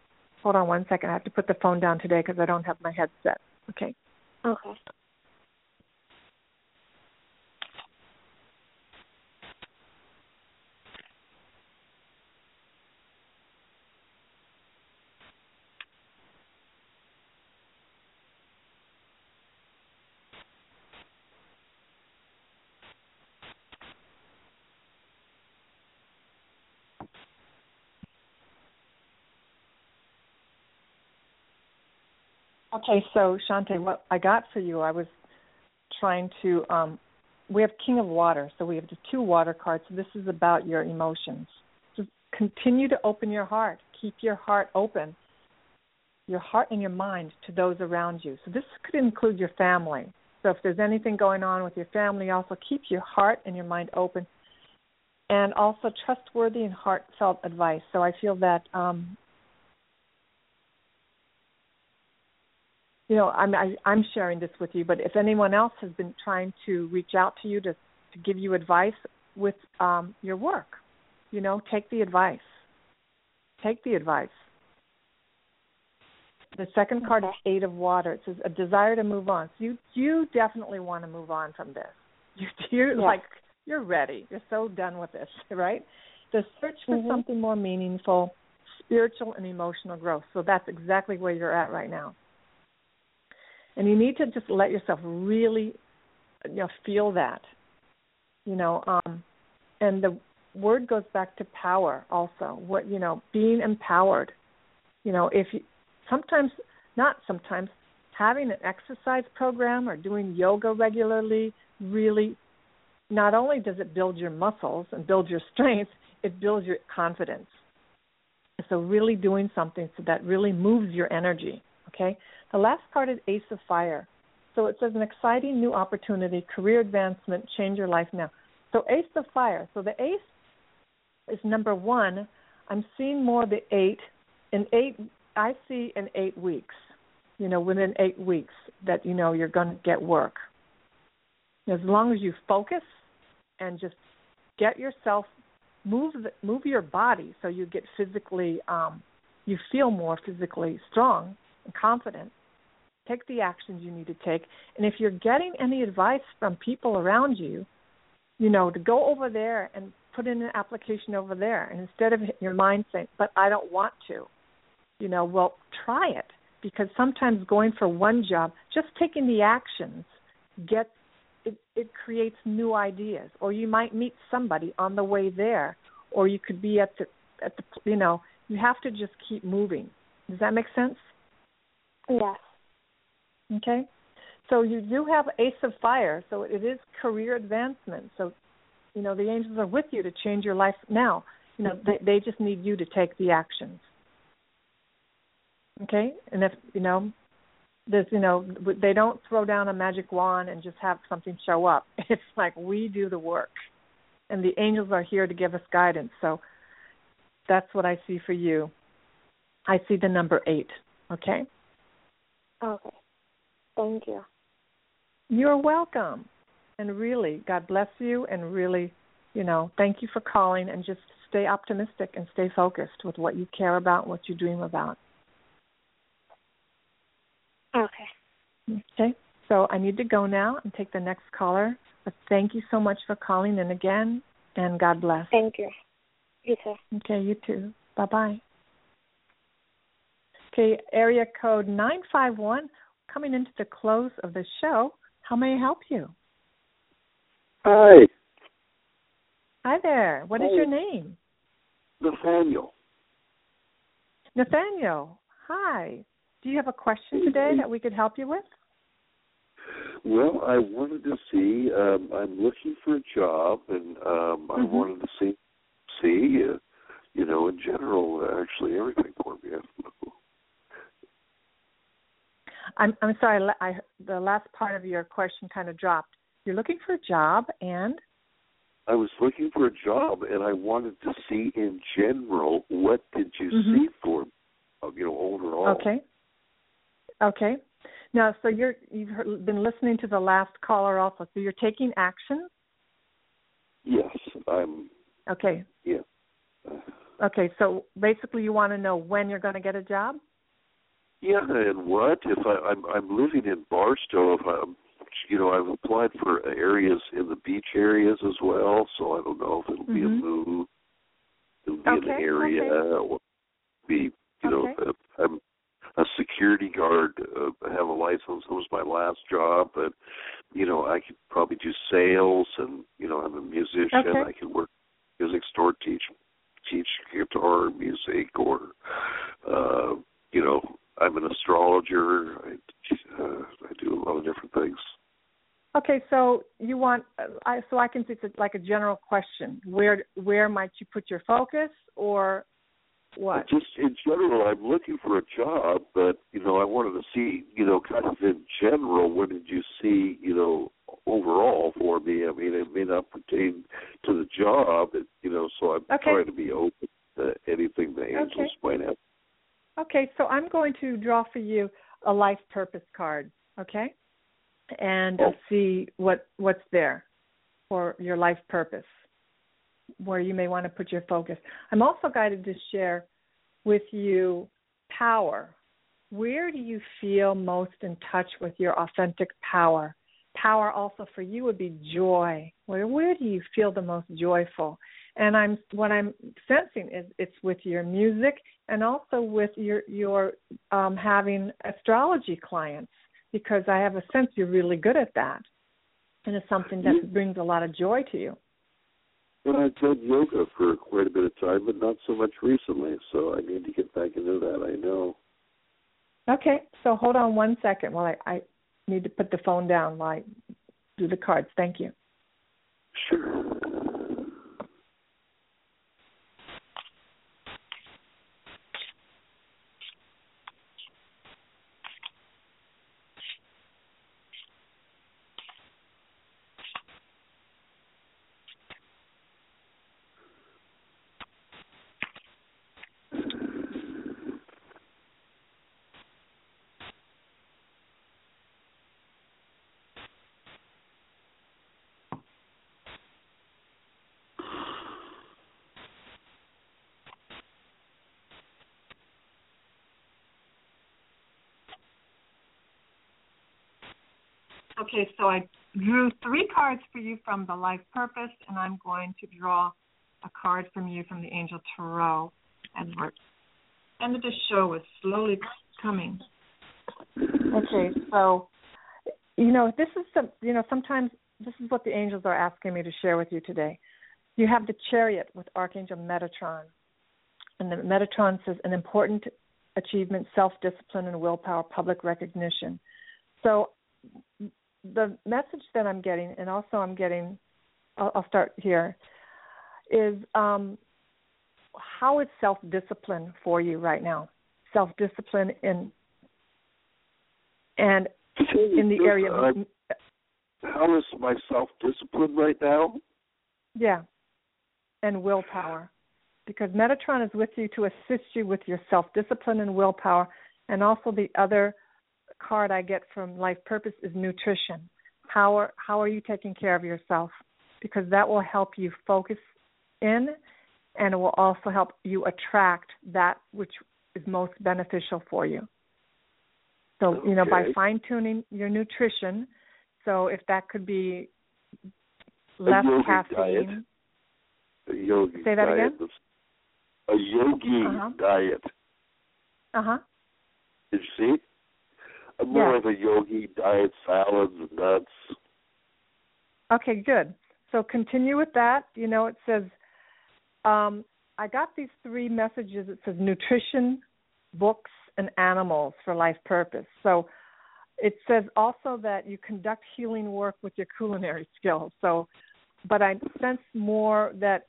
hold on one second, I have to put the phone down today because I don't have my headset. Okay. Okay. Okay, so Shante, what I got for you, I was trying to. um We have King of Water, so we have the two water cards. So this is about your emotions. Just continue to open your heart. Keep your heart open, your heart and your mind to those around you. So this could include your family. So if there's anything going on with your family, also keep your heart and your mind open, and also trustworthy and heartfelt advice. So I feel that um, you know, I'm I, I'm sharing this with you, but if anyone else has been trying to reach out to you to to give you advice with um, your work, you know, take the advice. Take the advice. The second card is Eight of Water. It says a desire to move on. So you you definitely want to move on from this. You you're yeah. like you're ready. You're so done with this, right? The search for mm-hmm. something more meaningful, spiritual and emotional growth. So that's exactly where you're at right now and you need to just let yourself really you know feel that you know um and the word goes back to power also what you know being empowered. You know if you sometimes not sometimes having an exercise program or doing yoga regularly really not only does it build your muscles and build your strength it builds your confidence. So really doing something so that really moves your energy okay the last card is Ace of Fire. So it says an exciting new opportunity, career advancement, change your life now. So Ace of Fire. So the Ace is number one. I'm seeing more the eight. In eight, I see in eight weeks. You know, within eight weeks that you know you're going to get work. As long as you focus and just get yourself move the, move your body so you get physically um, you feel more physically strong and confident take the actions you need to take. And if you're getting any advice from people around you, you know, to go over there and put in an application over there. And instead of your mind saying, but I don't want to, you know, well, try it. Because sometimes going for one job, just taking the actions gets it, it creates new ideas. Or you might meet somebody on the way there, or you could be at the at the you know, you have to just keep moving. Does that make sense? Yes. Okay. So you do have Ace of Fire, so it is career advancement. So, you know, the angels are with you to change your life now. You know, they they just need you to take the actions. Okay? And if, you know, there's, you know, they don't throw down a magic wand and just have something show up. It's like we do the work. And the angels are here to give us guidance. So that's what I see for you. I see the number 8, okay? Okay. Thank you. You're welcome. And really, God bless you and really, you know, thank you for calling and just stay optimistic and stay focused with what you care about, what you dream about. Okay. Okay. So I need to go now and take the next caller. But thank you so much for calling in again and God bless. Thank you. You too. Okay, you too. Bye bye. Okay, area code 951 coming into the close of the show. How may I help you? Hi. Hi there. What Hi. is your name? Nathaniel. Nathaniel. Hi. Do you have a question today that we could help you with? Well, I wanted to see. Um, I'm looking for a job, and um, I Mhm. wanted to see, see, uh, you know, in general, uh, actually everything for me. I don't know. I'm I'm sorry. I, the last part of your question kind of dropped. You're looking for a job, and I was looking for a job, and I wanted to see in general what did you Mhm. see for, uh, you know, overall. Okay. Okay. Now, so you're you've heard, been listening to the last caller also. So you're taking action. Yes, I'm. Okay. Yeah. Okay. So basically, you want to know when you're going to get a job. Yeah, and what if I, I'm I'm living in Barstow? If I'm, you know, I've applied for areas in the beach areas as well, so I don't know if it'll be a Mhm. move. It'll be Okay, an area okay. or be, you know, Okay. uh, I'm a security guard. Uh, I have a license. It was my last job, but you know, I could probably do sales, and you know, I'm a musician. Okay. I could work music store, teach teach guitar music, or uh, you know, I'm an astrologer. I uh, I do a lot of different things. Okay. So you want uh, I so I can see it's like a general question. Where where might you put your focus or what? Just in general, I'm looking for a job, but you know, I wanted to see, you know, kind of in general, what did you see, you know, overall for me? I mean, it may not pertain to the job, you know, so I'm Okay. trying to be open to anything the angels Okay. might have. Okay, so I'm going to draw for you a life purpose card, okay? And uh, Oh. see what what's there for your life purpose, where you may want to put your focus. I'm also guided to share with you power. Where do you feel most in touch with your authentic power? Power also for you would be joy. Where where do you feel the most joyful? And I'm what I'm sensing is it's with your music and also with your your um, having astrology clients because I have a sense you're really good at that, and it's something that Yeah. brings a lot of joy to you. Well, I've done yoga for quite a bit of time, but not so much recently. So I need to get back into that. I know. Okay, so hold on one second while I, I need to put the phone down while I do the cards. Thank you. Sure. Okay, so I drew three cards for you from the life purpose, and I'm going to draw a card from you from the angel tarot. And we're end of the show is slowly coming. Okay, so you know this is some you know sometimes this is what the angels are asking me to share with you today. You have the chariot with Archangel Metatron, and the Metatron says an important achievement, self-discipline, and willpower, public recognition. So the message that I'm getting, and also I'm getting, I'll, I'll start here, is um, how is self discipline for you right now? Self discipline in and in the area of how is my self discipline right now? yeah, and willpower, because Metatron is with you to assist you with your self discipline and willpower, and also the other card I get from Life Purpose is nutrition. How are how are you taking care of yourself? Because that will help you focus in, and it will also help you attract that which is most beneficial for you. So you know by fine tuning your nutrition. So if that could be less caffeine. diet. A yogi Say that diet. again? A yogi Uh-huh. diet. Uh huh. Did you see? I'm more Yeah. of a yogi diet, salads and nuts. Okay, good. So continue with that. You know, it says, um, I got these three messages. It says nutrition, books, and animals for life purpose. So it says also that you conduct healing work with your culinary skills. So, but I sense more that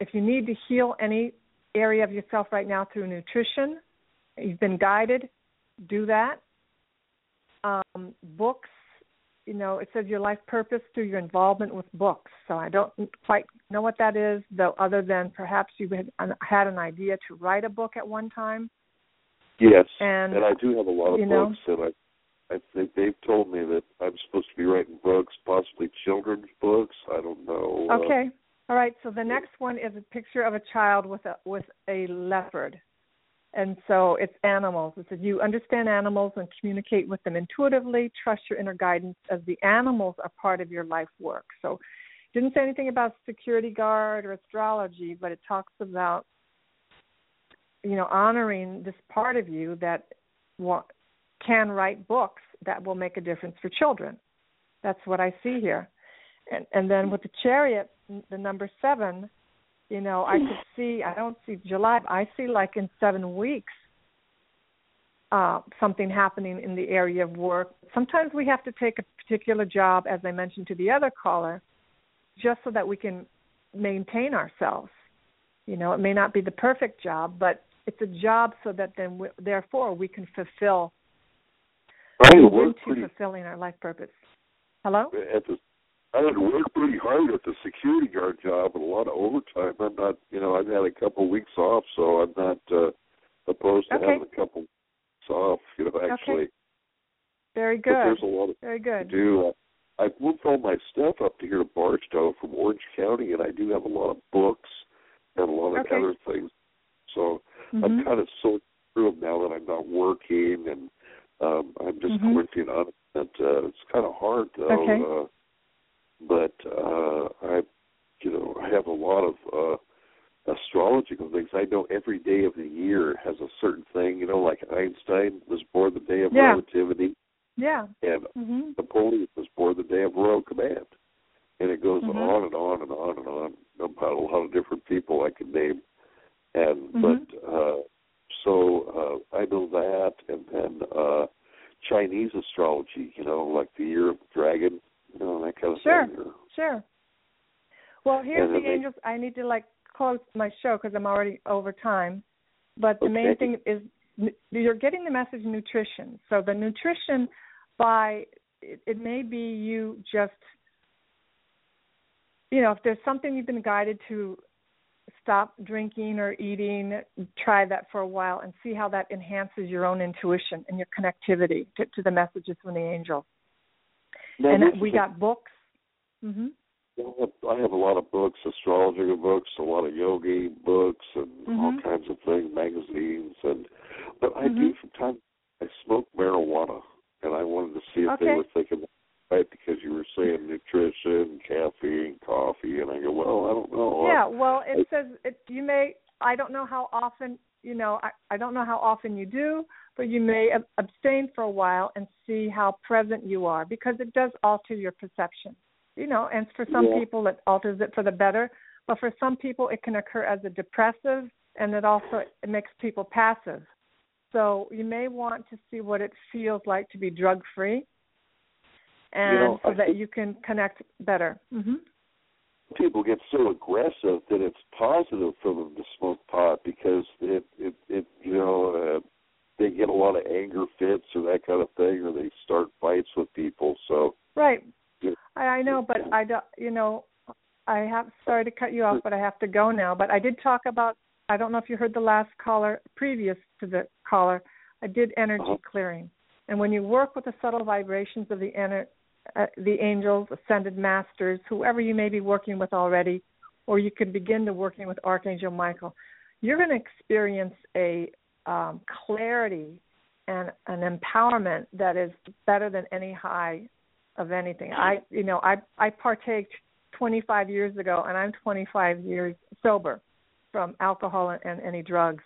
if you need to heal any area of yourself right now through nutrition, you've been guided, do that. Um, books, you know, it says your life purpose through your involvement with books. So I don't quite know what that is, though, other than perhaps you had, had an idea to write a book at one time. Yes, and, and I do have a lot of books, know, and I, I think they've told me that I'm supposed to be writing books, possibly children's books. I don't know. uh, Okay. All right. So the next one is a picture of a child with a with a leopard, and so it's animals. It says you understand animals and communicate with them intuitively. Trust your inner guidance as the animals are part of your life work. So, didn't say anything about security guard or astrology, but it talks about you know honoring this part of you that can write books that will make a difference for children. That's what I see here. And and then with the chariot, the number seven, you know, I could see. I don't see July. I see like in seven weeks, uh, something happening in the area of work. Sometimes we have to take a particular job, as I mentioned to the other caller, just so that we can maintain ourselves. You know, it may not be the perfect job, but it's a job so that then, we, therefore, we can fulfill I had to move work into pretty fulfilling our life purpose. Hello. at the. I had worked pretty hard at the security guard job and a lot of overtime. I'm not, you know, I've had a couple of weeks off, so I'm not uh, opposed to Okay. having a couple weeks off. You know, actually, Very but good. there's a lot of Very to good. do. Uh, I've moved all my stuff up to here to Barstow from Orange County, and I do have a lot of books and a lot of Okay. other things. So I'm Mhm. kind of sorting through them now that I'm not working, and um, I'm just Mhm. working on it. Uh, it's kind of hard though. Okay. Uh, but uh, I, you know, I have a lot of uh, astrological things. I know every day of the year has a certain thing. You know, like Einstein was born the day of Yeah. relativity, Yeah. and Mhm. Napoleon was born the day of royal command. And it goes Mhm. on and on and on and on about a lot of different people I could name. And Mhm. but uh so uh I know that and then uh Chinese astrology, you know, like the year of the dragon, you know, that kind of Sure. thing. Sure. Well, here's the angels. I need to like close my show because I'm already over time. But the main thing is you're getting the message nutrition. So the nutrition by it, it may be you just you know if there's something you've been guided to stop drinking or eating try that for a while and see how that enhances your own intuition and your connectivity to, to the messages from the angels Now, and we is a- got books mhm I have, I have a lot of books, astrological books, a lot of yogi books, and all Mhm. kinds of things, magazines, and but I do Mhm. from time I smoke marijuana, and I wanted to see if they were thinking right because you were saying nutrition, caffeine, coffee, and I go, well, I don't know. Yeah, well, it says it, you may. I don't know how often. You know, I, I don't know how often you do, but you may ab- abstain for a while and see how present you are because it does alter your perception. You know, and for some Yeah. people it alters it for the better, but for some people it can occur as a depressive, and it also it makes people passive. So you may want to see what it feels like to be drug free, and know, so that you can connect better. hmm people get so aggressive that it's positive for them to smoke pot because it you know uh, they get a fits or that kind of thing or they start fights with people so Right. Yeah. I, I know, but I don't. You know, I have. Sorry to cut you off, but I have to go now. But I did talk about. I don't know if you heard the last caller previous to the caller. I did energy Uh-huh. clearing, and when you work with the subtle vibrations of the ener- uh, the angels, ascended masters, whoever you may be working with already, or you could begin to working with Archangel Michael, you're going to experience a um, clarity and an empowerment that is better than any high of anything. I, you know, I I partaked 25 years ago, and I'm 25 years sober from alcohol and, and any drugs,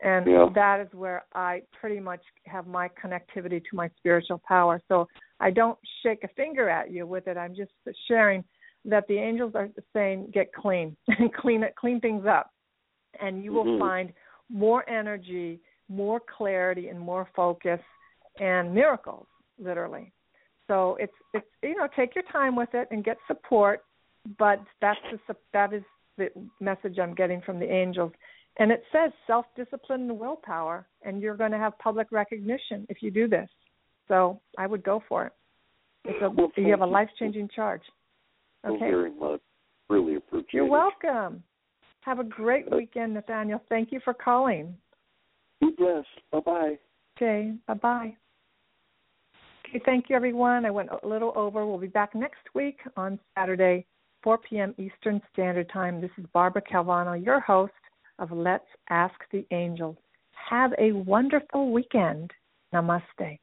and Yeah. that is where I pretty much have my connectivity to my spiritual power. So I don't shake a finger at you with it. I'm just sharing that the angels are saying get clean and clean it, clean things up, and you will Mhm. find more energy, more clarity, and more focus, and miracles, literally. So it's it's you know take your time with it and get support, but that's the that is the message I'm getting from the angels, and it says self discipline and willpower, and you're going to have public recognition if you do this. So I would go for it. A, well, you have a life changing charge. Okay. very much. Really appreciate You're it. welcome. Have a great uh, weekend, Nathaniel. Thank you for calling. Be blessed. Bye bye. Okay. Bye bye. Okay, thank you everyone. I went a little over. We'll be back next week on Saturday, 4 p.m. Eastern Standard Time. This is Barbara Calvano, your host of Let's Ask the Angels. Have a wonderful weekend. Namaste.